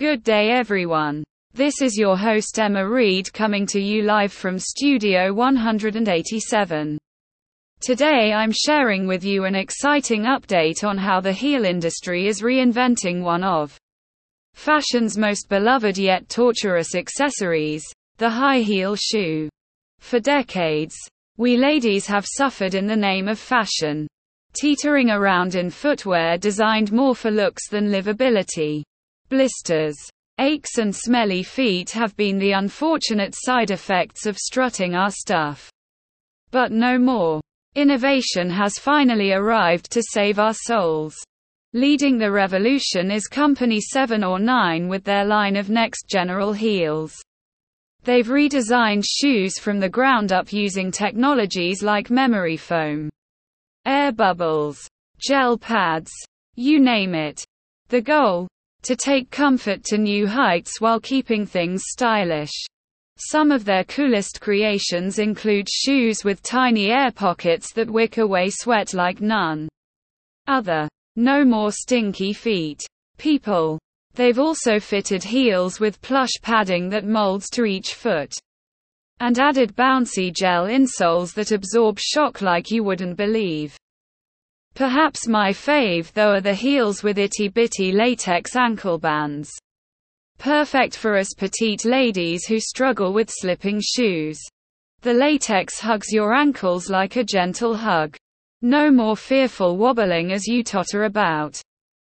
Good day, everyone. This is your host Emma Reed coming to you live from Studio 187. Today I'm sharing with you an exciting update on how the heel industry is reinventing one of fashion's most beloved yet torturous accessories, the high heel shoe. For decades, we ladies have suffered in the name of fashion, teetering around in footwear designed more for looks than livability. Blisters, aches and smelly feet have been the unfortunate side effects of strutting our stuff. But no more. Innovation has finally arrived to save our souls. Leading the revolution is Company 7 or 9 with their line of Next General Heels. They've redesigned shoes from the ground up using technologies like memory foam, air bubbles, gel pads, you name it. The goal? To take comfort to new heights while keeping things stylish. Some of their coolest creations include shoes with tiny air pockets that wick away sweat like none other. No more stinky feet. People. They've also fitted heels with plush padding that molds to each foot. And added bouncy gel insoles that absorb shock like you wouldn't believe. Perhaps my fave though are the heels with itty bitty latex ankle bands. Perfect for us petite ladies who struggle with slipping shoes. The latex hugs your ankles like a gentle hug. No more fearful wobbling as you totter about.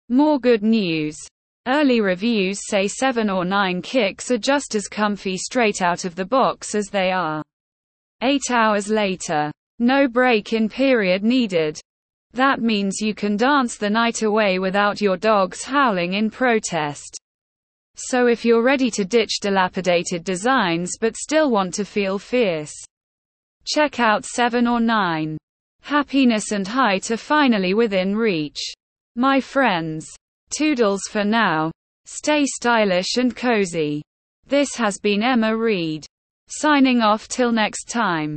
More good news. Early reviews say 7 or 9 kicks are just as comfy straight out of the box as they are. 8 hours later. No break in period needed. That means you can dance the night away without your dogs howling in protest. So if you're ready to ditch dilapidated designs but still want to feel fierce, check out 7 or 9. Happiness and height are finally within reach. My friends. Toodles for now. Stay stylish and cozy. This has been Emma Reed. Signing off till next time.